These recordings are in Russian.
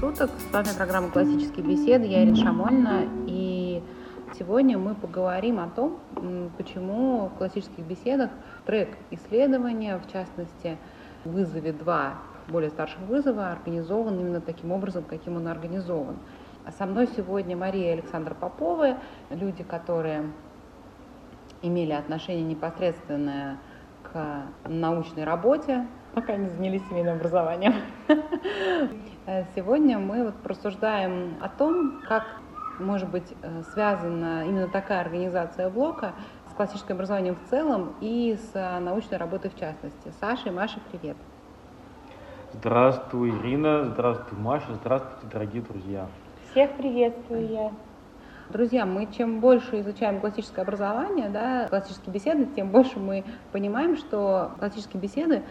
суток. С вами программа «Классические беседы». Я Ирина Шамольна. И сегодня мы поговорим о том, почему в классических беседах трек исследования, в частности, в вызове 2 более старших вызова, организован именно таким образом, каким он организован. А со мной сегодня Мария и Александр Поповы, люди, которые имели отношение непосредственное к научной работе, пока не занялись семейным образованием. Сегодня мы вот просуждаем о том, как может быть э, связана именно такая организация блока с классическим образованием в целом и с э, научной работой в частности. Саша и Маша, привет. Здравствуй, Ирина, здравствуй, Маша, здравствуйте, дорогие друзья. Всех приветствую я. Друзья, мы чем больше изучаем классическое образование, да, классические беседы, тем больше мы понимаем, что классические беседы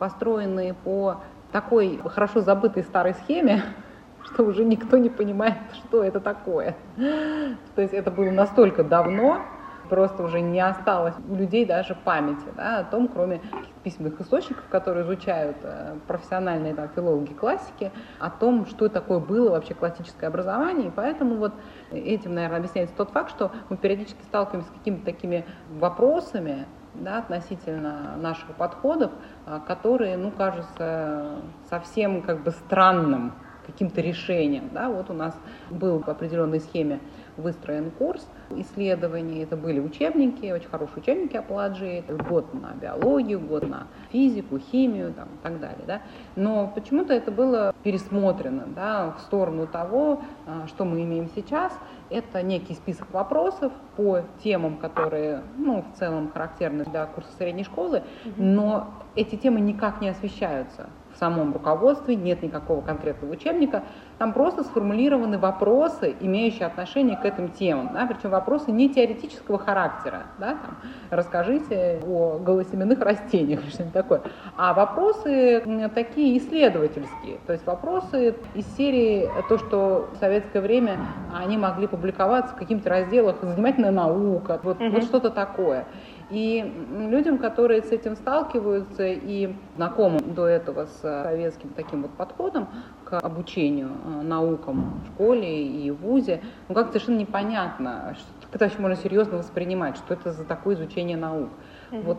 построены по такой хорошо забытой старой схеме, что уже никто не понимает, что это такое. То есть это было настолько давно, просто уже не осталось у людей даже памяти да, о том, кроме письменных источников, которые изучают э, профессиональные там, филологи классики, о том, что такое было вообще классическое образование. И поэтому вот этим, наверное, объясняется тот факт, что мы периодически сталкиваемся с какими-то такими вопросами, да, относительно наших подходов, э, которые, ну, кажутся совсем как бы странным каким-то решением. Да? Вот у нас был по определенной схеме выстроен курс исследований. Это были учебники, очень хорошие учебники Апологии, год на биологию, год на физику, химию там, и так далее. Да? Но почему-то это было пересмотрено да, в сторону того, а, что мы имеем сейчас. Это некий список вопросов по темам, которые ну, в целом характерны для курса средней школы, но эти темы никак не освещаются в самом руководстве, нет никакого конкретного учебника, там просто сформулированы вопросы, имеющие отношение к этим темам, да, причем вопросы не теоретического характера, да, там, расскажите о голосеменных растениях или что-нибудь такое, а вопросы такие исследовательские, то есть вопросы из серии то, что в советское время они могли публиковаться в каких-то разделах «Занимательная наука», вот, угу. вот что-то такое. И людям, которые с этим сталкиваются и знакомы до этого с советским таким вот подходом к обучению э, наукам в школе и в ВУЗе, ну как совершенно непонятно, что это вообще можно серьезно воспринимать, что это за такое изучение наук. Mm-hmm. Вот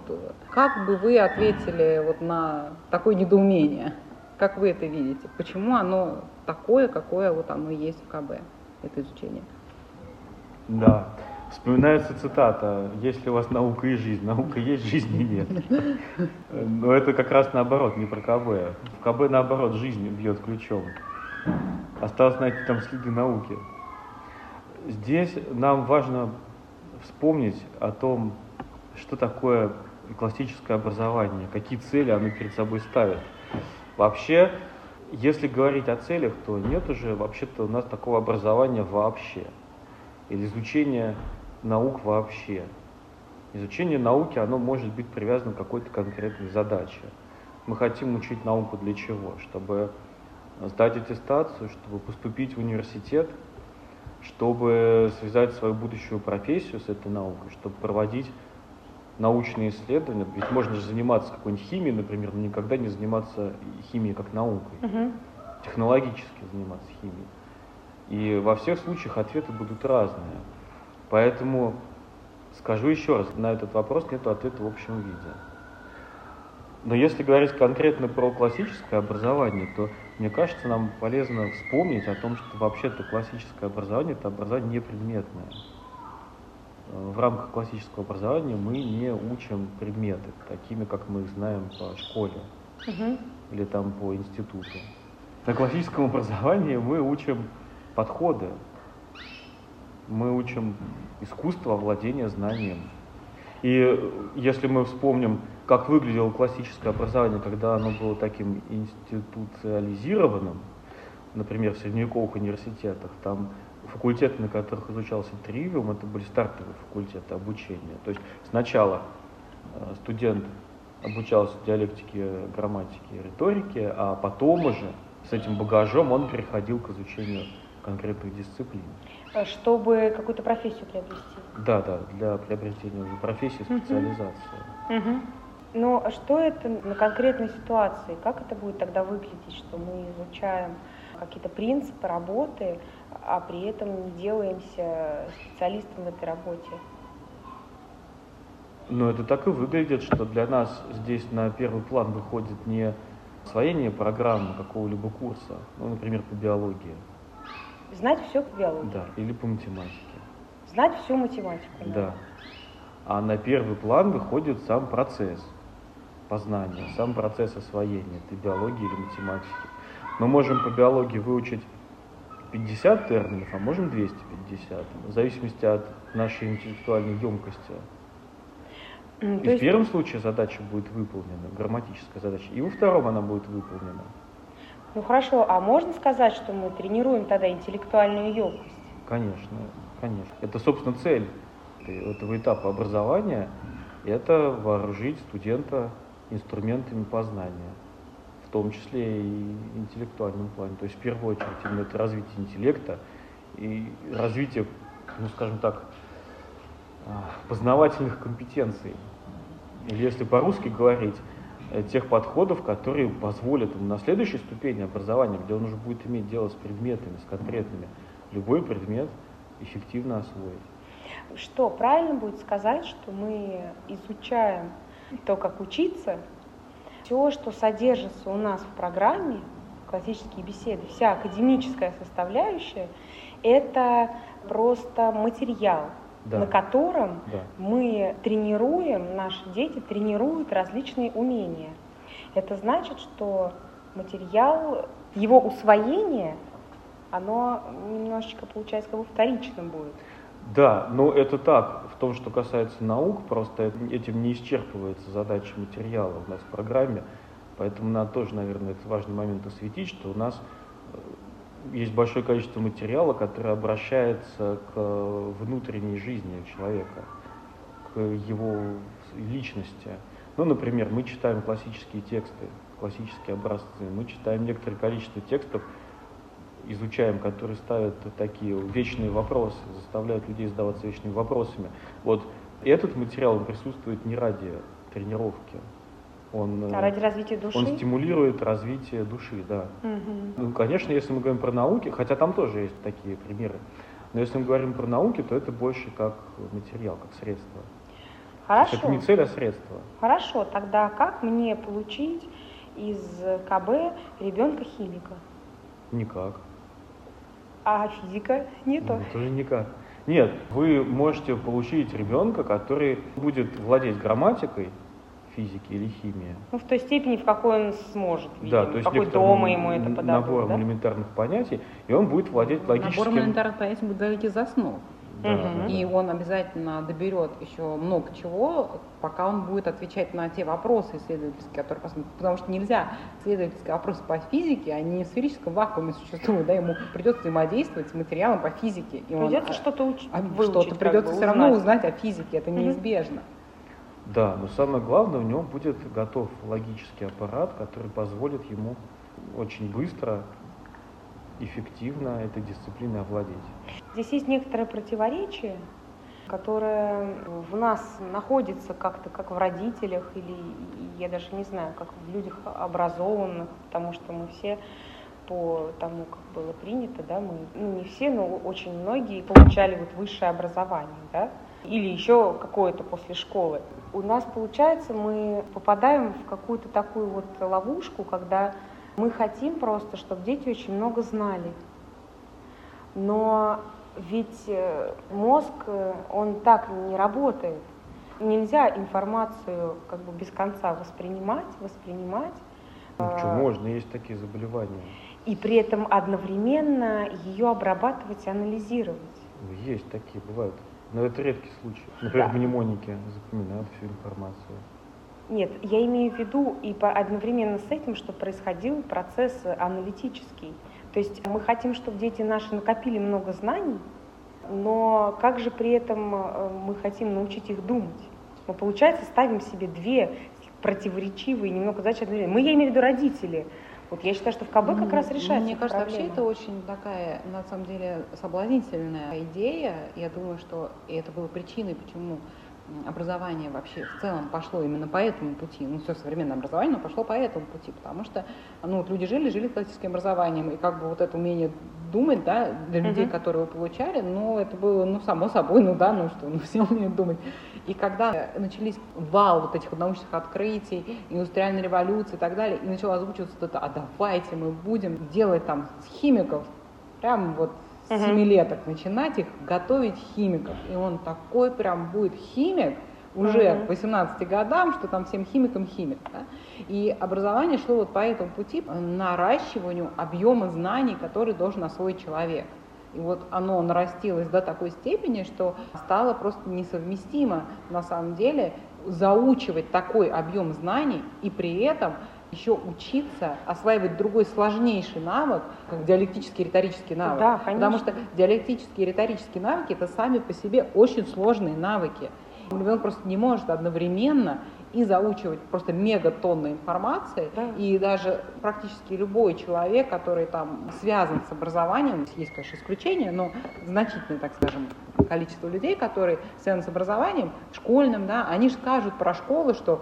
как бы вы ответили вот на такое недоумение? Как вы это видите? Почему оно такое, какое вот оно есть в КБ, это изучение? Да. Вспоминается цитата «Если у вас наука и жизнь, наука есть, жизни нет». Но это как раз наоборот, не про КБ. В КБ наоборот, жизнь бьет ключом. Осталось найти там следы науки. Здесь нам важно вспомнить о том, что такое классическое образование, какие цели оно перед собой ставит. Вообще, если говорить о целях, то нет уже вообще-то у нас такого образования вообще. Или изучения наук вообще. Изучение науки, оно может быть привязано к какой-то конкретной задаче. Мы хотим учить науку для чего? Чтобы сдать аттестацию, чтобы поступить в университет, чтобы связать свою будущую профессию с этой наукой, чтобы проводить научные исследования. Ведь можно же заниматься какой-нибудь химией, например, но никогда не заниматься химией как наукой. Угу. Технологически заниматься химией. И во всех случаях ответы будут разные. Поэтому скажу еще раз, на этот вопрос нет ответа в общем виде. Но если говорить конкретно про классическое образование, то мне кажется, нам полезно вспомнить о том, что вообще-то классическое образование это образование непредметное. В рамках классического образования мы не учим предметы, такими, как мы их знаем по школе угу. или там по институту. На классическом образовании мы учим подходы, мы учим искусство владения знанием. И если мы вспомним, как выглядело классическое образование, когда оно было таким институциализированным, например, в средневековых университетах, там факультеты, на которых изучался тривиум, это были стартовые факультеты обучения. То есть сначала э, студент обучался диалектике, грамматике, риторике, а потом уже с этим багажом он переходил к изучению конкретных дисциплин. Э, чтобы какую-то профессию приобрести? Да, да, для приобретения уже профессии, специализации. Угу. Угу. Ну, Но что это на конкретной ситуации? Как это будет тогда выглядеть, что мы изучаем какие-то принципы работы, а при этом не делаемся специалистом в этой работе. Но это так и выглядит, что для нас здесь на первый план выходит не освоение программы какого-либо курса, ну, например, по биологии. Знать все по биологии. Да, или по математике. Знать всю математику. Да. А на первый план выходит сам процесс познания, сам процесс освоения этой биологии или математики. Мы можем по биологии выучить 50 терминов, а можем 250, в зависимости от нашей интеллектуальной емкости. М, И То в есть, первом случае задача будет выполнена, грамматическая задача, и во втором она будет выполнена. Ну хорошо, а можно сказать, что мы тренируем тогда интеллектуальную емкость? Конечно, конечно. Это, собственно, цель этого этапа образования – это вооружить студента инструментами познания, в том числе и интеллектуальном плане. То есть, в первую очередь, именно это развитие интеллекта и развитие, ну, скажем так, а, познавательных компетенций. Или, если по-русски говорить, тех подходов, которые позволят ему на следующей ступени образования, где он уже будет иметь дело с предметами, с конкретными, любой предмет эффективно освоить. Что, правильно будет сказать, что мы изучаем то, как учиться, все, что содержится у нас в программе, классические беседы, вся академическая составляющая, это просто материал, Да. на котором Да. мы тренируем, наши дети тренируют различные умения. Это значит, что материал, его усвоение, оно немножечко, получается, как бы вторичным будет. Да, но это так. В том, что касается наук, просто этим не исчерпывается задача материала у нас в программе. Поэтому надо тоже, наверное, этот важный момент осветить, что у нас есть большое количество материала, которое обращается к э, внутренней жизни человека, к его личности. Ну, например, мы читаем классические тексты, классические образцы, мы читаем некоторое количество текстов, изучаем, которые ставят такие вечные вопросы, заставляют людей задаваться вечными вопросами. Вот этот материал присутствует не ради тренировки, он, А ради развития души? он стимулирует развитие души, да. Мгм. Ну, конечно, если мы говорим про науки, хотя там тоже есть такие примеры, но если мы говорим про науки, то это больше как материал, как средство. Хорошо. Это не цель, а средство. Хорошо, тогда как мне получить из КБ ребенка химика? Никак. А физика не то. Ну, Тоже никак. Нет, вы можете получить ребенка, который будет владеть грамматикой физики или химии. Ну, в той степени, в какой он сможет, да, видимо, то есть какой дома ему это подадут, набором да? элементарных понятий, и он будет владеть логическим... элементарных понятий будет зависеть из основ. Да, да, И да. он обязательно доберет еще много чего, пока он будет отвечать на те вопросы исследовательские, которые посмотрят. Потому что нельзя исследовательские вопросы по физике, они в сферическом вакууме существуют, да, ему придется взаимодействовать с материалом по физике. И он, Придется а, что-то учить, а, выучить, что-то как придется бы, все равно узнать. узнать о физике, это неизбежно. Да, но самое главное, у него будет готов логический аппарат, который позволит ему очень быстро, эффективно этой дисциплиной овладеть. Здесь есть некоторое противоречие, которое в нас находится как-то, как в родителях, или я даже не знаю, как в людях образованных, потому что мы все по тому, как было принято, да, мы, ну не все, но очень многие получали вот высшее образование, да, или еще какое-то после школы. У нас, получается, мы попадаем в какую-то такую вот ловушку, когда мы хотим просто, чтобы дети очень много знали. Но ведь э, мозг, э, он так не работает. Нельзя информацию как бы без конца воспринимать, воспринимать, Ну, что, А. можно, есть такие заболевания. и при этом одновременно ее обрабатывать и анализировать. Ну, Есть такие, бывают. Но это редкий случай. Например, Да. мнемоники запоминают всю информацию. Нет, я имею в виду и по- одновременно с этим, что происходил процесс аналитический. То есть мы хотим, чтобы дети наши накопили много знаний, но как же при этом э, мы хотим научить их думать? Мы, получается, ставим себе две противоречивые, немного задачи. Мы, я имею в виду родители. Вот я считаю, что в КБ как раз решается Мне кажется, вообще проблема. это очень такая, на самом деле, соблазнительная идея. Я думаю, что и это было причиной, почему образование вообще в целом пошло именно по этому пути, ну, все современное образование, но пошло по этому пути, потому что, ну, вот люди жили, жили классическим образованием, и как бы вот это умение думать, да, для людей, uh-huh. которые его получали, ну, это было, ну, само собой, ну, да, ну, что, ну, все умеют думать. И когда начались вал вот этих научных открытий, индустриальной революции и так далее, и начало озвучиваться это, а давайте мы будем делать там химиков, прям вот с uh-huh. семилеток начинать их готовить химиков. И он такой прям будет химик, уже к 18 годам, что там всем химикам химик. Да? И образование шло вот по этому пути, наращиванию объема знаний, который должен освоить человек. И вот оно нарастилось до такой степени, что стало просто несовместимо на самом деле заучивать такой объем знаний и при этом еще учиться осваивать другой сложнейший навык, как диалектический риторический навык. Да, конечно. Потому что диалектические и риторические навыки это сами по себе очень сложные навыки. Ребенок просто не может одновременно и заучивать просто мегатонны информации, да. и даже практически любой человек, который там связан с образованием, есть, конечно, исключения, но значительное, так скажем, количество людей, которые связаны с образованием, школьным, да, они же скажут про школы, что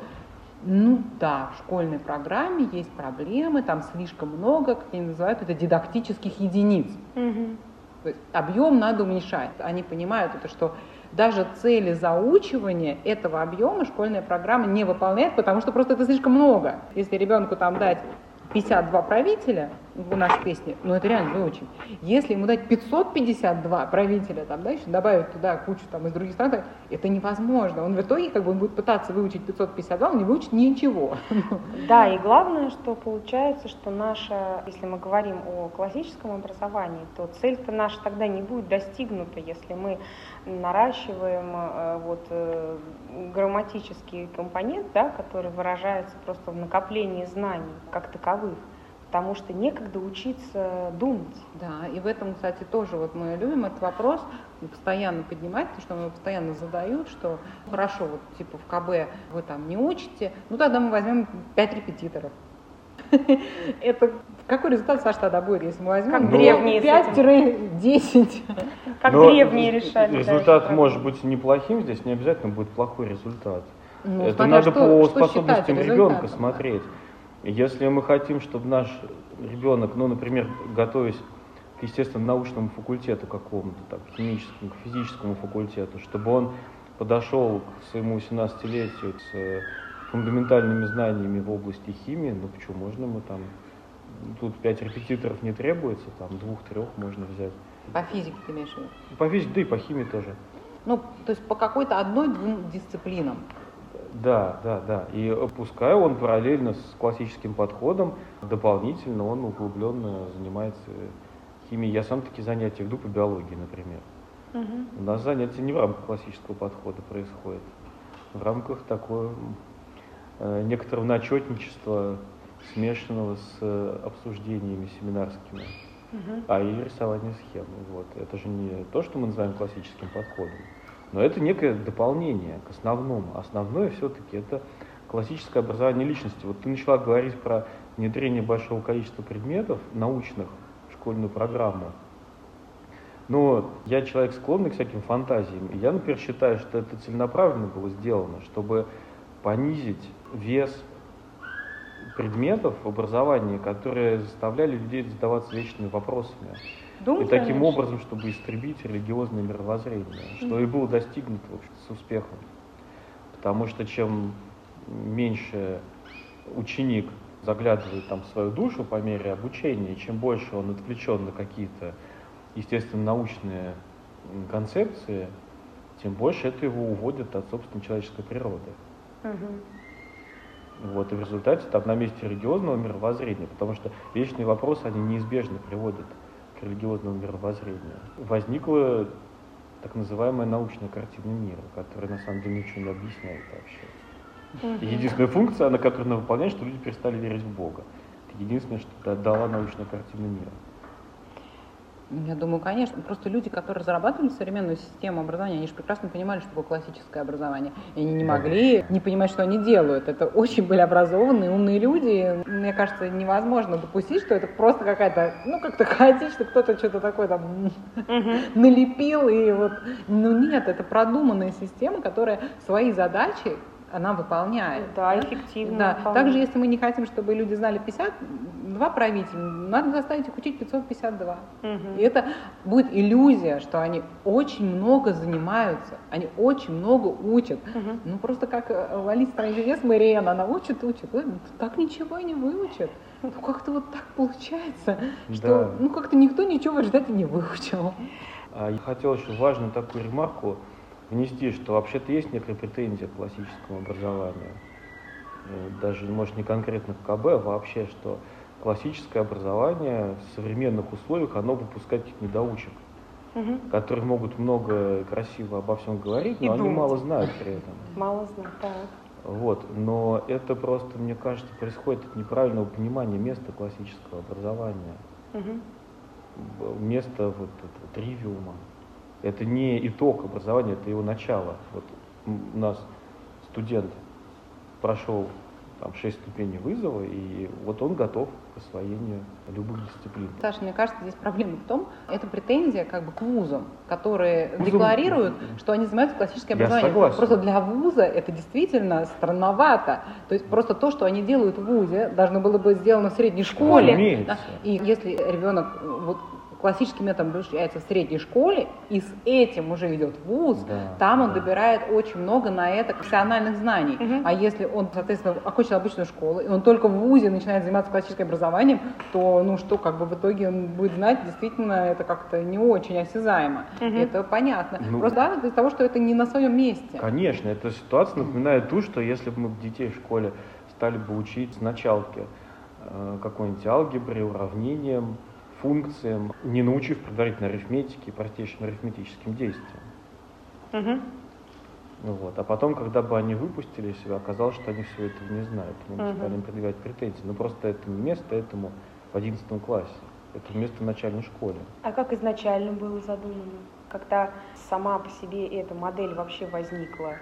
ну да, в школьной программе есть проблемы, там слишком много, как они называют это, дидактических единиц. Угу. То есть объем надо уменьшать. Они понимают это, что даже цели заучивания этого объема школьная программа не выполняет, потому что просто это слишком много. Если ребенку там дать 52 правителя в нашей песне, ну это реально выучить. Если ему дать 552 правителя, там, да, еще добавить туда кучу там из других стран, это невозможно. Он в итоге как бы он будет пытаться выучить 552, он не выучит ничего. Да, и главное, что получается, что наша, если мы говорим о классическом образовании, то цель-то наша тогда не будет достигнута, если мы наращиваем э, вот э, грамматический компонент, да, который выражается просто в накоплении знаний как таковых потому что некогда учиться думать. Да, и в этом, кстати, тоже вот мы любим этот вопрос постоянно поднимать, потому что мы постоянно задают, что хорошо, вот типа в КБ вы там не учите, ну тогда мы возьмем 5 репетиторов. Это какой результат, Саша, тогда будет, если мы возьмем как древние 5-10? Как древние решали. Результат может быть неплохим, здесь не обязательно будет плохой результат. Ну, Это надо по способностям ребенка смотреть. Если мы хотим, чтобы наш ребенок, ну, например, готовясь к естественно-научному факультету какому-то, так, химическому, к физическому факультету, чтобы он подошел к своему 18-летию с э, фундаментальными знаниями в области химии, ну почему, можно мы там, тут пять репетиторов не требуется, там двух-трех можно взять. По физике ты имеешь в виду? По физике, да и по химии тоже. Ну, то есть по какой-то одной-двум дисциплинам. Да, да, да. И пускай он параллельно с классическим подходом, дополнительно он углубленно занимается химией. Я сам такие занятия веду по биологии, например. Угу. У нас занятия не в рамках классического подхода происходят. В рамках такого э, некоторого начетничества, смешанного с э, обсуждениями семинарскими, угу. а и рисование схем. Вот. Это же не то, что мы называем классическим подходом. Но это некое дополнение к основному. Основное все-таки это классическое образование личности. Вот ты начала говорить про внедрение большого количества предметов научных в школьную программу. Но я человек склонный к всяким фантазиям. И я, например, считаю, что это целенаправленно было сделано, чтобы понизить вес предметов в образовании, которые заставляли людей задаваться вечными вопросами. Думать, и таким конечно. образом, чтобы истребить религиозное мировоззрение, что mm-hmm. и было достигнуто в общем, с успехом. Потому что чем меньше ученик заглядывает там в свою душу по мере обучения, чем больше он отвлечен на какие-то, естественно, научные концепции, тем больше это его уводит от собственной человеческой природы. Угу. Вот, и в результате там на месте религиозного мировоззрения, потому что вечные вопросы, они неизбежно приводят религиозного мировоззрения, возникла так называемая научная картина мира, которая на самом деле ничего не объясняет вообще. И единственная функция, на которую она выполняет, что люди перестали верить в Бога. Это единственное, что дала научная картина мира. Я думаю, конечно. Просто люди, которые разрабатывали современную систему образования, они же прекрасно понимали, что такое классическое образование. И они не могли не понимать, что они делают. Это очень были образованные, умные люди. Мне кажется, невозможно допустить, что это просто какая-то, ну, как-то хаотично, кто-то что-то такое там налепил. И вот, ну нет, это продуманная система, которая свои задачи она выполняет. Да, эффективно. Да. выполняет. Также, если мы не хотим, чтобы люди знали 52 правителя, надо заставить их учить 552. Мгм. И это будет иллюзия, что они очень много занимаются, они очень много учат. Мгм. Ну, просто как в Алисе Стране чудес Мариэна, она учит, учит, ну, так ничего и не выучит. Ну, как-то вот так получается, что Да. ну как-то никто ничего в результате не выучил. А я хотел еще важную такую ремарку внести, что вообще-то есть некая претензия к классическому образованию. Э, Даже, может, не конкретно к КБ, а вообще, что классическое образование в современных условиях, оно выпускает каких-то недоучек, Мгм. которые могут много красиво обо всем говорить, И но они думать. мало знают при этом. Мало знаю, так. Вот. Но это просто, мне кажется, происходит от неправильного понимания места классического образования. Мгм. Б- место вот этого тривиума. Это не итог образования, это его начало. Вот у нас студент прошел там, 6 ступеней вызова, и вот он готов к освоению любых дисциплин. Саша, мне кажется, здесь проблема в том, это претензия как бы к вузам, которые Вузам- декларируют, что они занимаются классическим Я образованием. согласен. Просто для вуза это действительно странновато. То есть просто то, что они делают в вузе, должно было быть сделано в средней школе. Разумеется. И если ребенок э, вот классическим методом обучается в средней школе и с этим уже идет вуз, Да, там он да. добирает очень много на это профессиональных знаний. Мгм. А если он, соответственно, окончил обычную школу, и он только в ВУЗе начинает заниматься классическим образованием, то, ну что, как бы в итоге он будет знать, действительно, это как-то не очень осязаемо. Мгм. Это понятно. Ну. Просто да, из-за того, что это не на своем месте. Конечно, эта ситуация напоминает ту, что если бы мы детей в школе стали бы учить с началки э, какой-нибудь алгебре, уравнениям, функциям, не научив предварительно арифметике и простейшим арифметическим действиям. Ну Вот. А потом, когда бы они выпустили себя, оказалось, что они все этого не знают. Мы бы Мгм. стали им предъявлять претензии. Но просто это не место этому в 11 классе. Это место в начальной школе. А как изначально было задумано? Когда сама по себе эта модель вообще возникла?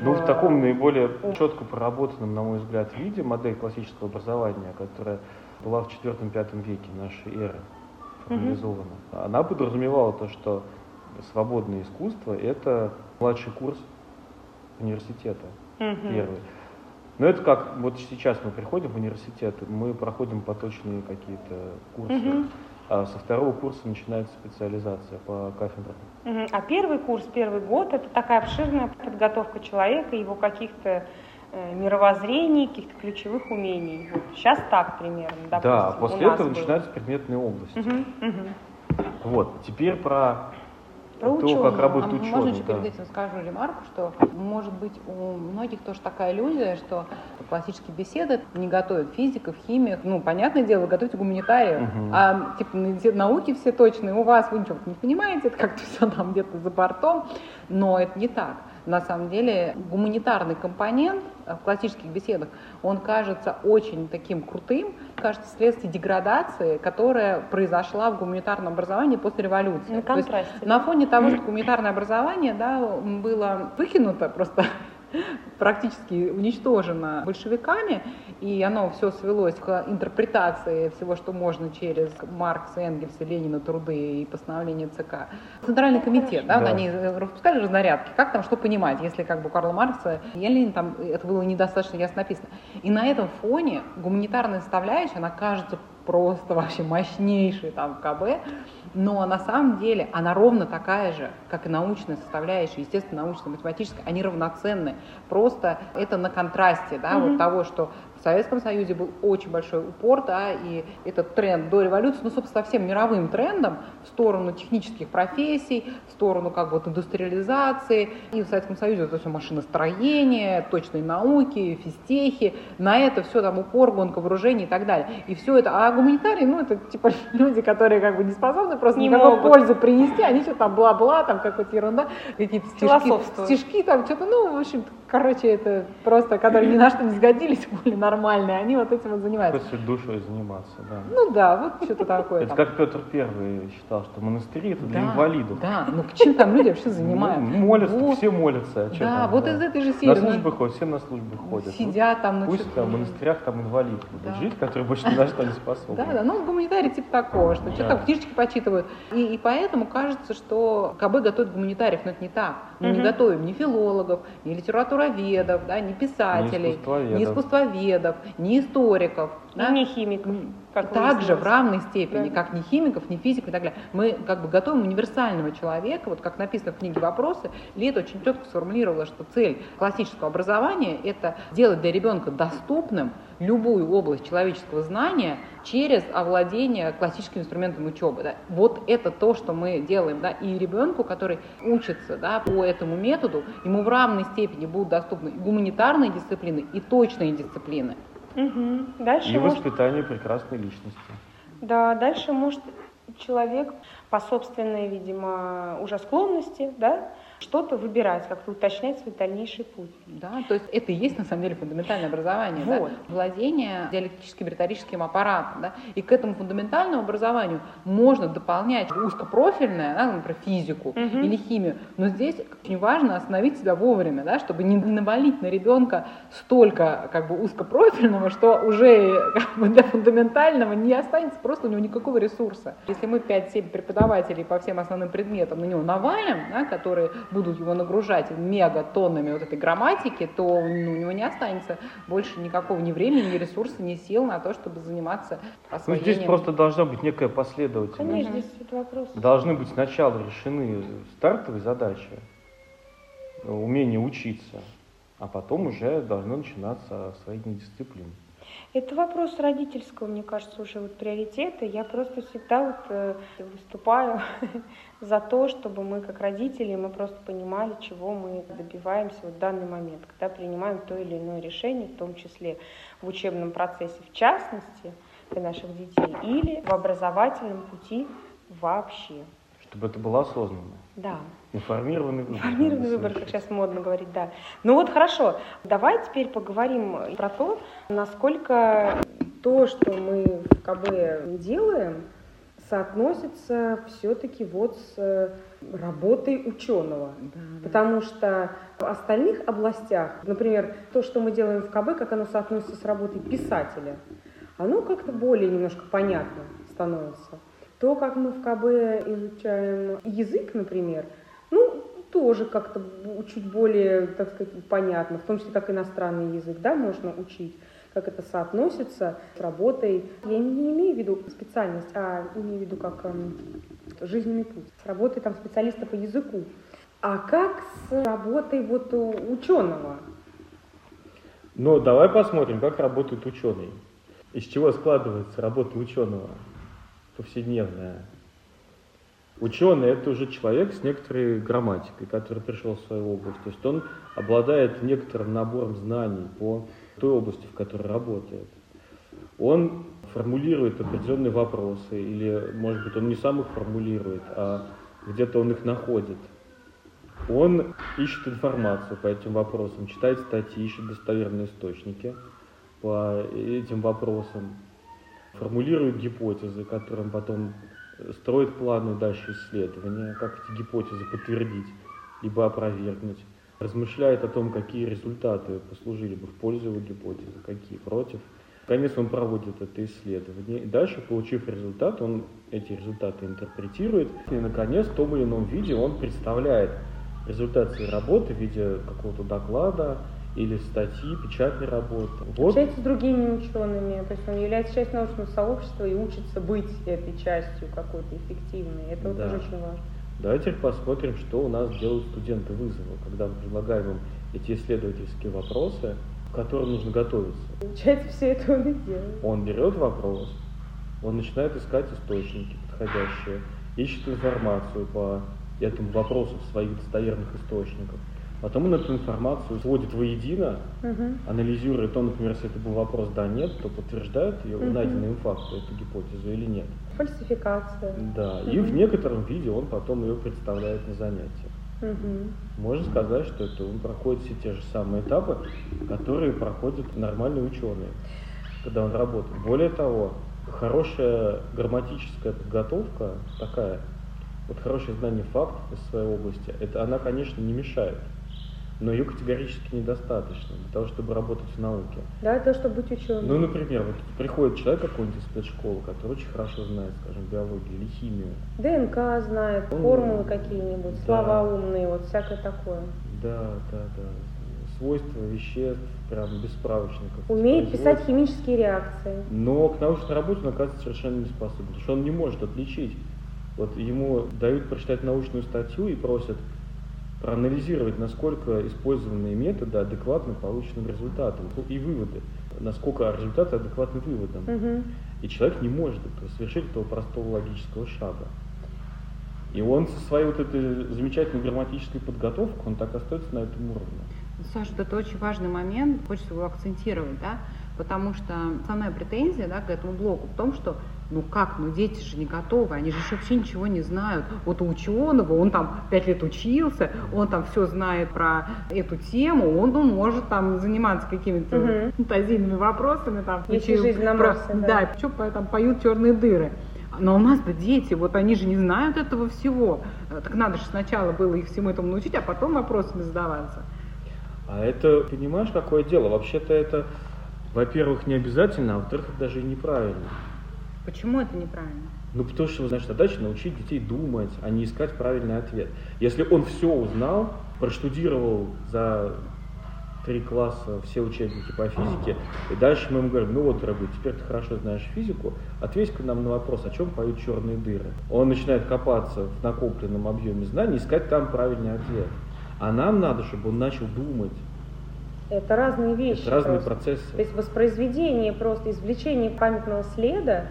Ну, в таком наиболее четко проработанном, на мой взгляд, виде модель классического образования, которая была в IV-V веке нашей эры формализована, она подразумевала то, что свободное искусство – это младший курс университета, Мгм. первый. Но это как, вот сейчас мы приходим в университет, мы проходим поточные какие-то курсы, Мгм. а со второго курса начинается специализация по кафедрам. Мгм. А первый курс, первый год – это такая обширная подготовка человека, его каких-то мировоззрений, каких-то ключевых умений. Вот сейчас так примерно, допустим, да, после этого было. начинаются предметные области. Мгм, мгм. Вот, теперь про, Про то, ученые. как А работают можно ученые. еще да. перед этим скажу ремарку, что может быть у многих тоже такая иллюзия, что классические беседы не готовят физиков, химиев. Ну, понятное дело, вы готовите гуманитариев, Мгм. а типа науки все точные, у вас вы ничего не понимаете, это как-то все там где-то за бортом, но это не так. На самом деле гуманитарный компонент э, в классических беседах, он кажется очень таким крутым, кажется вследствие деградации, которая произошла в гуманитарном образовании после революции. На То есть контрасте. на фоне того, что гуманитарное образование да, было выкинуто просто практически уничтожено большевиками, и оно все свелось к интерпретации всего, что можно через Маркса, Энгельса, Ленина, труды и постановления ЦК. Центральный комитет, да, Да. они э, выпускали разнарядки, как там что понимать, если как бы Карла Маркса и Ленина там это было недостаточно ясно написано. И на этом фоне гуманитарная составляющая, она кажется просто вообще мощнейшей там КБ, но на самом деле она ровно такая же, как и научная составляющая, естественно, научная, математическая, они равноценны. Просто это на контрасте, да, Мгм. вот того, что Советском Союзе был очень большой упор, да, и этот тренд до революции, ну, собственно, совсем мировым трендом в сторону технических профессий, в сторону как бы вот индустриализации, и в Советском Союзе это все машиностроение, точные науки, физтехи, на это все там упор, гонка вооружений и так далее. И все это, а гуманитарии, ну, это типа люди, которые как бы не способны просто Не никакой могут. пользы принести, они что-то там бла-бла, там какая-то ерунда, какие-то стишки, стишки там, что-то, ну, в общем, короче, это просто, которые ни на что не сгодились, были нормальные, они вот этим вот занимаются. Хочется душой заниматься, да. Ну да, вот что-то такое. Это как Петр Первый считал, что монастыри это для инвалидов. Да, ну чем там люди вообще Ну, занимаются? молятся, все молятся. а Да, вот из этой же серии. На ну, службы ходят, все на службы ходят. Сидят там, Ну, Пусть там в монастырях там инвалид будет жить, который больше ни на что не способен. Да, да, ну гуманитарий типа такого, что что-то там книжечки почитывают. И, поэтому кажется, что КБ готовит гуманитариев, но это не так. Мы не готовим ни филологов, ни литературоведов, да, ни писателей, ни искусствоведов, ни историков. да. И не химиков, как Также в равной степени, Да. как ни химиков, ни физиков и так далее. Мы как бы готовим универсального человека, вот как написано в книге «Вопросы», Лето очень четко сформулировала, что цель классического образования – это делать для ребенка доступным любую область человеческого знания через овладение классическим инструментом учебы. Да. Вот это то, что мы делаем. Да. И ребенку, который учится да, по этому методу, ему в равной степени будут доступны и гуманитарные дисциплины, и точные дисциплины. Мгм. Дальше И может воспитание прекрасной личности. Да, дальше может человек по собственной, видимо, уже склонности, да, что-то выбирать, как-то уточнять свой дальнейший путь. Да, то есть это и есть на самом деле фундаментальное образование, да? Вот. владение диалектическим риторическим аппаратом. Да? И к этому фундаментальному образованию можно дополнять узкопрофильное, да, например, физику Мгм. или химию. Но здесь очень важно остановить себя вовремя, да, чтобы не, не навалить на ребенка столько как бы, узкопрофильного, что уже как бы, для фундаментального не останется просто у него никакого ресурса. Если мы 5-7 преподавателей по всем основным предметам на него навалим, да, которые будут его нагружать мегатоннами вот этой грамматики, то ну, у него не останется больше никакого ни времени, ни ресурса, ни сил на то, чтобы заниматься Ну, освоением. здесь просто должна быть некая последовательность. Конечно, здесь вопрос. Должны быть сначала решены стартовые задачи, умение учиться, а потом уже должно начинаться освоение дисциплин. Это вопрос родительского, мне кажется, уже вот приоритета. Я просто всегда вот э, выступаю за то, чтобы мы как родители, мы просто понимали, чего мы добиваемся в данный момент, когда принимаем то или иное решение, в том числе в учебном процессе в частности для наших детей или в образовательном пути вообще. Чтобы это было осознанно. Да. Информированный выбор. Информированный выбор, как сейчас модно говорить, да. Ну вот хорошо, давай теперь поговорим про то, насколько то, что мы в КБ делаем, соотносится все-таки вот с э, работой ученого. Да, да. Потому что в остальных областях, например, то, что мы делаем в КБ, как оно соотносится с работой писателя, оно как-то более немножко понятно становится. То, как мы в КБ изучаем язык, например, ну, тоже как-то чуть более, так сказать, понятно, в том числе как иностранный язык, да, можно учить, как это соотносится с работой. Я не, имею в виду специальность, а имею в виду как эм, жизненный путь, с работой там специалиста по языку. А как с работой вот ученого? Но давай посмотрим, как работает ученый. Из чего складывается работа ученого повседневная. Ученый это уже человек с некоторой грамматикой, который пришел в свою область. То есть он обладает некоторым набором знаний по той области, в которой работает. Он формулирует определенные вопросы, или, может быть, он не сам их формулирует, а где-то он их находит. Он ищет информацию по этим вопросам, читает статьи, ищет достоверные источники по этим вопросам, формулирует гипотезы, которым потом строит планы дальше исследования, как эти гипотезы подтвердить, либо опровергнуть, размышляет о том, какие результаты послужили бы в пользу его гипотезы, какие против. Наконец он проводит это исследование, и дальше, получив результат, он эти результаты интерпретирует, и, наконец, в том или ином виде он представляет результат своей работы в виде какого-то доклада или статьи, печатной работы. Вот Общается с другими учеными, то есть он является частью научного сообщества и учится быть этой частью какой-то эффективной. Это вот Да. тоже очень важно. Давайте посмотрим, что у нас делают студенты вызова, когда мы предлагаем им эти исследовательские вопросы, к которым нужно готовиться. Получается, все это он и делает. Он берет вопрос, он начинает искать источники подходящие, ищет информацию по этому вопросу в своих достоверных источниках. Потом он эту информацию сводит воедино, Мгм. анализирует, он, например, если это был вопрос «да-нет», то подтверждает ее Мгм. найденные им факты, эту гипотезу или нет. Фальсификация. Да, и Мгм. в некотором виде он потом ее представляет на занятиях. Мгм. Можно сказать, что это он проходит все те же самые этапы, которые проходят нормальные ученые, когда он работает. Более того, хорошая грамматическая подготовка такая, вот хорошее знание фактов из своей области, это она, конечно, не мешает, но ее категорически недостаточно для того, чтобы работать в науке. Да, это чтобы быть ученым. Ну, например, вот приходит человек какой-нибудь из спецшколы, который очень хорошо знает, скажем, биологию или химию. ДНК знает, Он- формулы какие-нибудь, Да. слова умные, вот всякое такое. Да, да, да. Свойства веществ, прям без справочников. Умеет писать химические реакции. Но к научной работе он оказывается совершенно не способен, потому что он не может отличить. Вот ему дают прочитать научную статью и просят проанализировать, насколько использованные методы адекватны полученным результатам и выводы, насколько результаты адекватны выводам. Мгм. И человек не может совершить этого простого логического шага. И он со своей вот этой замечательной грамматической подготовкой, он так остается на этом уровне. Саша, это очень важный момент, хочется его акцентировать, да, потому что основная претензия да, к этому блоку в том, что ну как, ну дети же не готовы, они же еще вообще ничего не знают. Вот у ученого, он там пять лет учился, он там все знает про эту тему, он ну, может там заниматься какими-то Мгм. фантазийными вопросами, там, Если жизнь на про- Марсе, да. да, что там поют черные дыры. Но у нас-то дети, вот они же не знают этого всего. Так надо же сначала было их всему этому научить, а потом вопросами задаваться. А это, понимаешь, какое дело? Вообще-то это, во-первых, не обязательно, а во-вторых, это даже и неправильно. Почему это неправильно? Ну, потому что, значит, задача научить детей думать, а не искать правильный ответ. Если он все узнал, проштудировал за три класса все учебники по физике, и дальше мы ему говорим, ну вот, дорогой, теперь ты хорошо знаешь физику, ответь-ка нам на вопрос, о чем поют черные дыры. Он начинает копаться в накопленном объеме знаний, искать там правильный ответ. А нам надо, чтобы он начал думать. Это разные вещи. Это разные просто. процессы. То есть воспроизведение, просто извлечение памятного следа,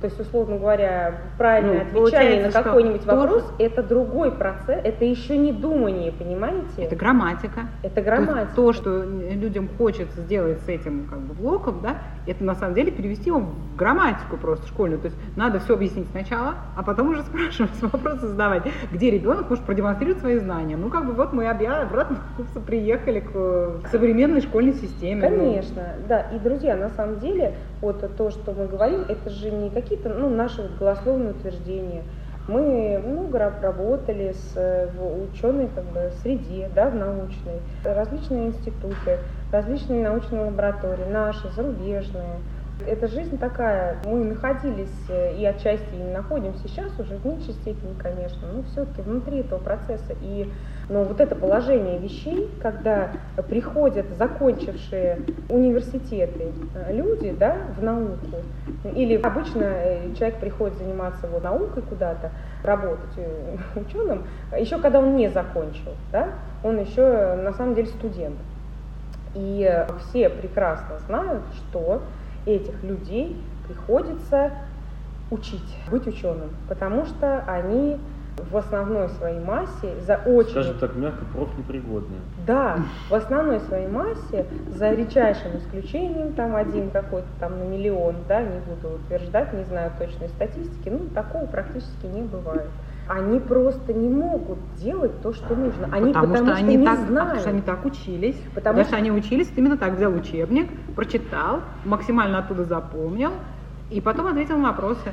то есть, условно говоря, правильное Ну, отвечание на что какой-нибудь тоже- вопрос, это другой процесс, это еще не думание, понимаете? Это грамматика. Это То, грамматика. то, что людям хочется сделать с этим как бы, блоком, да, это на самом деле перевести его в грамматику просто школьную. То есть надо все объяснить сначала, а потом уже спрашивать, вопросы задавать, где ребенок может продемонстрировать свои знания. Ну, как бы вот мы обратно приехали к э, современной школьной системе. Ну, Конечно, да. И, друзья, на самом деле, вот то, что мы говорим, это же не какие-то ну, наши голословные утверждения. Мы много раб- работали с, э, в ученой бы, среде, да, в научной, различные институты, различные научные лаборатории, наши, зарубежные. Эта жизнь такая, мы находились э, и отчасти и находимся сейчас уже в меньшей степени, конечно, но все-таки внутри этого процесса. И но вот это положение вещей, когда приходят закончившие университеты э, люди да, в науку, или обычно э, человек приходит заниматься вот, наукой куда-то, работать ученым, еще когда он не закончил, да, он еще на самом деле студент. И все прекрасно знают, что этих людей приходится учить быть ученым, потому что они в основной своей массе за очень Скажем так, мягко, профнепригодные. да, в основной своей массе, за редчайшим исключением, там один какой-то там на миллион, да, не буду утверждать, не знаю точной статистики, ну, такого практически не бывает. Они просто не могут делать то, что нужно. Они потому, потому, что, они не так, а знают. потому что они так учились. Потому что- что они учились, именно так взял учебник, прочитал, максимально оттуда запомнил, и потом ответил на вопросы.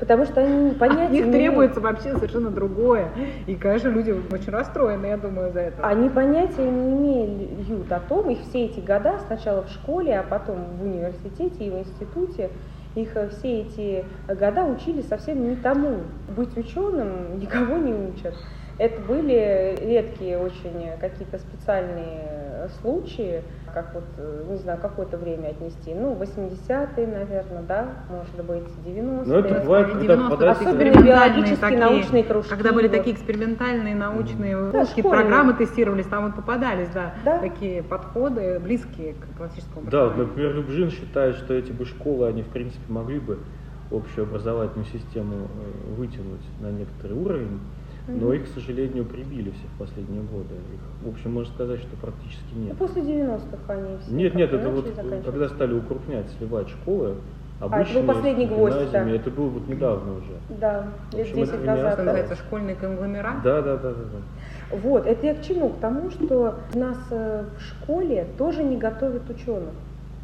Потому что они От понятия них не требуется вообще совершенно другое. И, конечно, люди очень расстроены, я думаю, за это. Они понятия не имеют о том, их все эти года, сначала в школе, а потом в университете и в институте, их э, все эти года учили совсем не тому. Быть ученым никого не учат. Это были редкие очень какие-то специальные случаи, как вот, э, не знаю, какое-то время отнести, ну, 80-е, наверное, да, может быть, 90-е. Но это бывает, когда 90-е, попадает Особенно биологические такие, научные кружки, Когда были вот. такие экспериментальные научные Да, кружки, школьные. программы тестировались, там вот попадались, да, Да. такие подходы, близкие к классическому Да, вот, например, Любжин считает, что эти бы школы, они в принципе могли бы общую образовательную систему э, вытянуть на некоторый уровень, но их, к сожалению, прибили все в последние годы. Их, в общем, можно сказать, что практически Ну, нет. После 90-х они все Нет, нет, это вот когда стали укрупнять, сливать школы, обычными был последний гвоздь, да. Это было вот недавно уже. Да, лет общем, это 10 меня- назад. Это называется школьный конгломерат. Да, да, да, да, да. Вот, это я к чему? К тому, что нас э, в школе тоже не готовят ученых,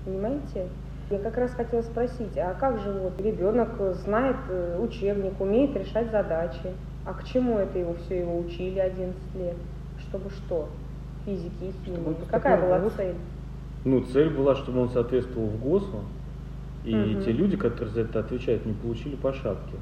понимаете? Я как раз хотела спросить, а как же вот ребенок знает э, учебник, умеет решать задачи, а к чему это его все его учили 11 лет? Чтобы что? Физики и химии. Какая была вуз. цель? Ну, цель была, чтобы он соответствовал ФГОСу, и Мгм. те люди, которые за это отвечают, не получили по шапке.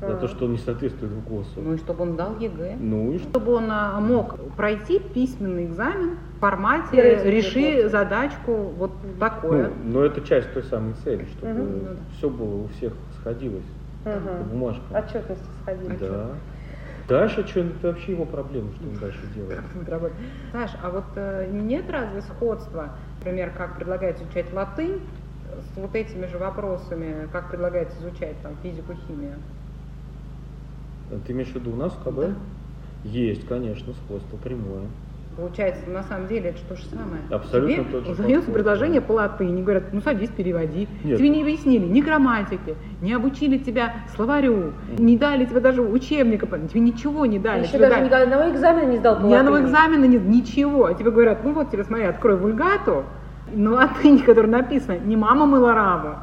За А. то, что он не соответствует ФГОСу. Ну и чтобы он сдал ЕГЭ. Ну и что? Чтобы он а, мог пройти письменный экзамен в формате Рейтинг «реши неплохо. задачку вот такое». Ну, но это часть той самой цели, чтобы Мгм. Ну все было у всех сходилось по Мгм. бумажкам. Отчетности сходили. Да. Дальше что, это вообще его проблема, что он дальше делает. Саш, а вот э, нет разве сходства, например, как предлагается изучать латынь с вот этими же вопросами, как предлагается изучать там физику, химию? А Ты имеешь в виду у нас в КБ? Да. Есть, конечно, сходство прямое. Получается, на самом деле это то же самое. Абсолютно Тебе тот же задается подход, предложение да. по латыни, говорят, ну садись, переводи. Нет. Тебе не объяснили ни грамматики, не обучили тебя словарю, не дали тебе даже учебника, тебе ничего не дали. Еще тебе даже дали- ни одного экзамена не сдал по Ни одного экзамена нет, ничего. А тебе говорят, ну вот тебе, смотри, открой вульгату, на латыни, которая написана, не мама мыла раму,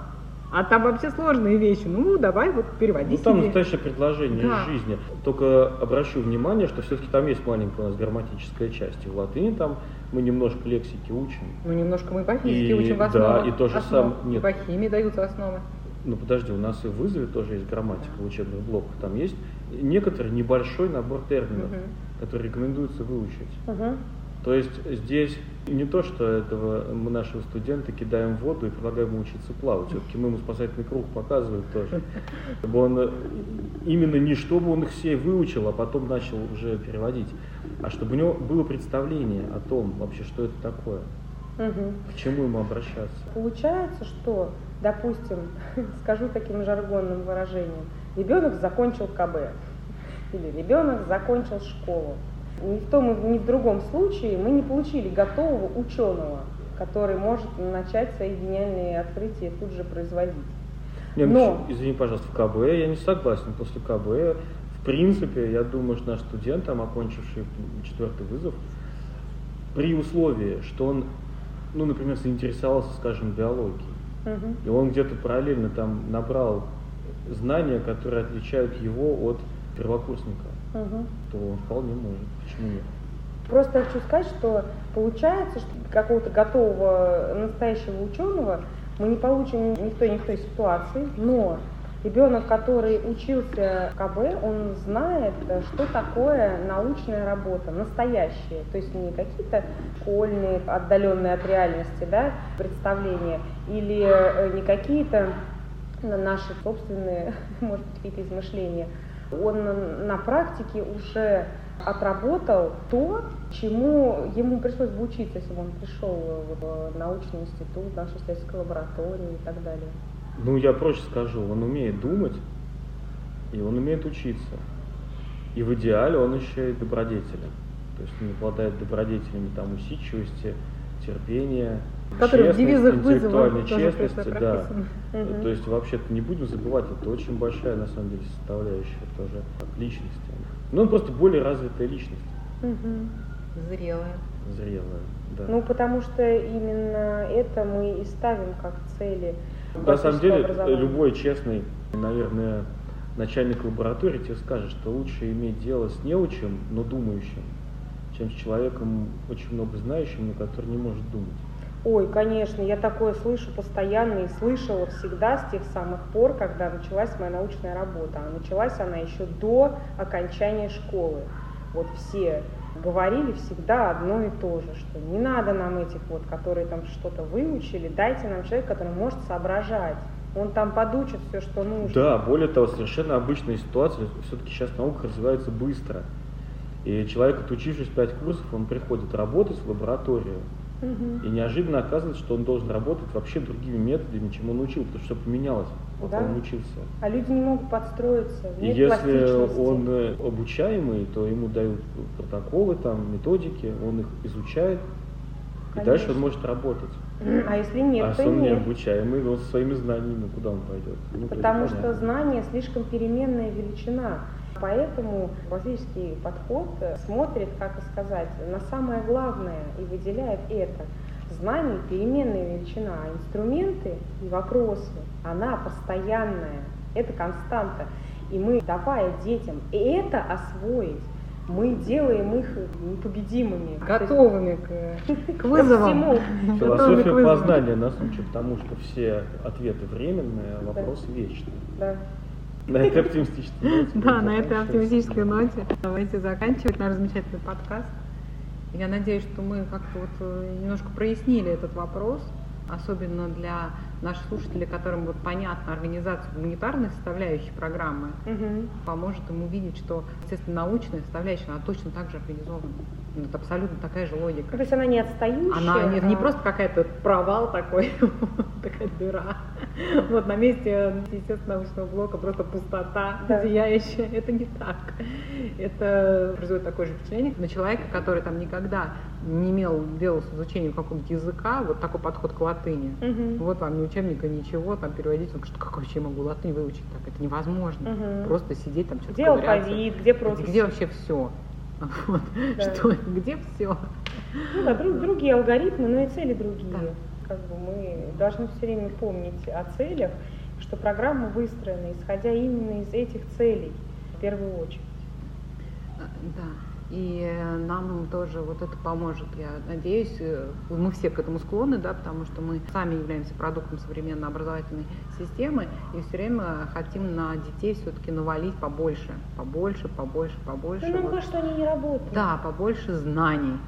а там вообще сложные вещи. Ну, давай вот переводи Ну там себе. настоящее предложение Да. из жизни. Только обращу внимание, что все-таки там есть маленькая у нас грамматическая часть. И в латыни там мы немножко лексики учим. Ну, немножко мы по физике И- учим в да, основах. и то же основ. сам- И нет. по химии даются основы. Ну подожди, у нас и в вызове тоже есть грамматика в учебных блоках. Там есть некоторый небольшой набор терминов, Мгм. которые рекомендуется выучить. Мгм. То есть здесь не то, что этого мы нашего студента кидаем в воду и предлагаем ему учиться плавать. Все-таки мы ему спасательный круг показываем тоже. Чтобы он э, именно не чтобы он их все выучил, а потом начал уже переводить, а чтобы у него было представление о том вообще, что это такое, Мгм. к чему ему обращаться. Получается, что, допустим, скажу таким жаргонным выражением, ребенок закончил КБ или ребенок закончил школу. Ни в том, ни в другом случае мы не получили готового ученого, который может начать свои гениальные открытия тут же производить. Не, ну, Но- Извини, пожалуйста, в КБ я не согласен. После КБ, в принципе, я думаю, что наш студент, там, окончивший четвертый вызов, при условии, что он, ну, например, заинтересовался, скажем, биологией, Мгм. и он где-то параллельно там набрал знания, которые отличают его от первокурсника, Мгм. то он вполне может. Почему нет? Просто хочу сказать, что получается, что какого-то готового настоящего ученого мы не получим ни в той, ни в той ситуации, но ребенок, который учился в КБ, он знает, э, что такое научная работа, настоящая, то есть не какие-то школьные, отдаленные от реальности да, представления, или э, не какие-то на наши собственные, может быть, какие-то измышления. Он на- практике уже отработал то, чему ему пришлось бы учиться, если бы он пришел в научный институт, нашу исследовательскую лабораторию и так далее. Ну, я проще скажу, он умеет думать, и он умеет учиться. И в идеале он еще и добродетелен. То есть он обладает добродетелями там усидчивости, терпения, Которые в девизах вызова честности, да. Мгм. То есть вообще-то не будем забывать, это очень большая на самом деле составляющая тоже личности. Но он просто более развитая личность, Мгм. Зрелая. зрелая. Да. Ну, потому что именно это мы и ставим как цели. На самом деле, любой честный, наверное, начальник лаборатории тебе скажет, что лучше иметь дело с неучим, но думающим, чем с человеком очень много знающим, но который не может думать. Ой, конечно, я такое слышу постоянно и слышала всегда с тех самых пор, когда началась моя научная работа. А началась она еще до окончания школы. Вот все говорили всегда одно и то же, что не надо нам этих вот, которые там что-то выучили, дайте нам человека, который может соображать. Он там подучит все, что нужно. Да, более того, совершенно обычная ситуация, все-таки сейчас наука развивается быстро. И человек, отучившись 5 курсов, он приходит работать в лабораторию, Мгм. и неожиданно оказывается, что он должен работать вообще другими методами, чем он учил, потому что все поменялось, пока Да. он учился. А люди не могут подстроиться, И нет если пластичности. он э, обучаемый, то ему дают протоколы, там, методики, он их изучает, И дальше он может работать. А если нет, а то если он не нет. обучаемый, он со своими знаниями, куда он пойдет? Ну, Потому что знание слишком переменная величина. Поэтому классический подход э, смотрит, как и сказать, на самое главное и выделяет это. Знание – переменная величина, а инструменты и вопросы, она постоянная, это константа. И мы, давая детям это освоить, мы делаем их непобедимыми. Готовыми к, к вызовам. Философия познания нас учит тому, что все ответы временные, а вопросы вечные. Да. На этой оптимистической ноте Да, на этой оптимистической ноте давайте заканчивать наш замечательный подкаст. Я надеюсь, что мы как-то вот э, немножко прояснили этот вопрос, особенно для наших слушателей, которым вот понятна организация гуманитарной составляющей программы, Мгм. поможет им увидеть, что, естественно, научная составляющая, она точно так же организована. Ну, Это абсолютно такая же Ну, логика. То есть она не отстающая. Она не, не а- просто какая-то провал такой, такая дыра. Вот на месте, естественно, научного блока просто пустота Да. зияющая. Это не так. Это производит такое же впечатление на человека, который там никогда не имел дела с изучением какого-то языка, вот такой подход к латыни. Мгм. Вот вам ни учебника, ничего, там переводить, он что как вообще я могу латынь выучить так? Это невозможно. Мгм. Просто сидеть там что-то Где алфавит, где прописи? Где вообще все? Вот. Да. Что, где все? Ну да, друг- другие алгоритмы, но и цели другие. Да. Как бы мы должны все время помнить о целях, что программа выстроена, исходя именно из этих целей в первую очередь. Да. И нам тоже вот это поможет, я надеюсь. Э, Мы все к этому склонны, да, потому что мы сами являемся продуктом современной образовательной системы и все время хотим на детей все-таки навалить побольше, побольше, побольше, побольше. Ну, нам Вот. кажется, они не работают. Да, побольше знаний,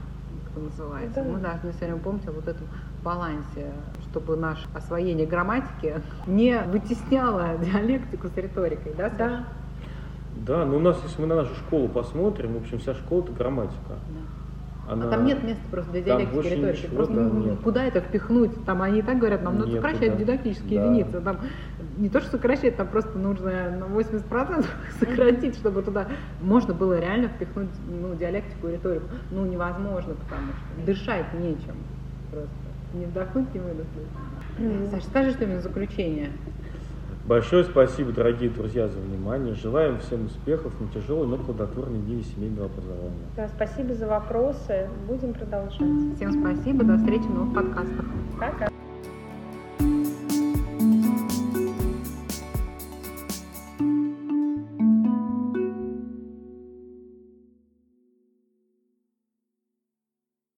как это называется. Да. Мы должны все время помнить о вот этом балансе, чтобы наше освоение грамматики не вытесняло диалектику с риторикой, да, Саш? Да. Да, но у нас, если мы на нашу школу посмотрим, в общем, вся школа это грамматика. Да. Она... А там нет места просто для диалектики риторики. просто да, ну, нет. куда это впихнуть? Там они и так говорят, нам надо Нету, сокращать да. дидактические Да. единицы. Там не то, что сокращать, там просто нужно на 80% сократить, чтобы туда можно было реально впихнуть ну, диалектику и риторику. Ну, невозможно, потому что дышать нечем просто. Не вдохнуть, не выдохнуть. Саша, скажи что-нибудь в заключение. Большое спасибо, дорогие друзья, за внимание. Желаем всем успехов на тяжелой, но плодотворной неделе семейного образования. Да, спасибо за вопросы. Будем продолжать. Всем спасибо, до встречи в новых подкастах. Пока.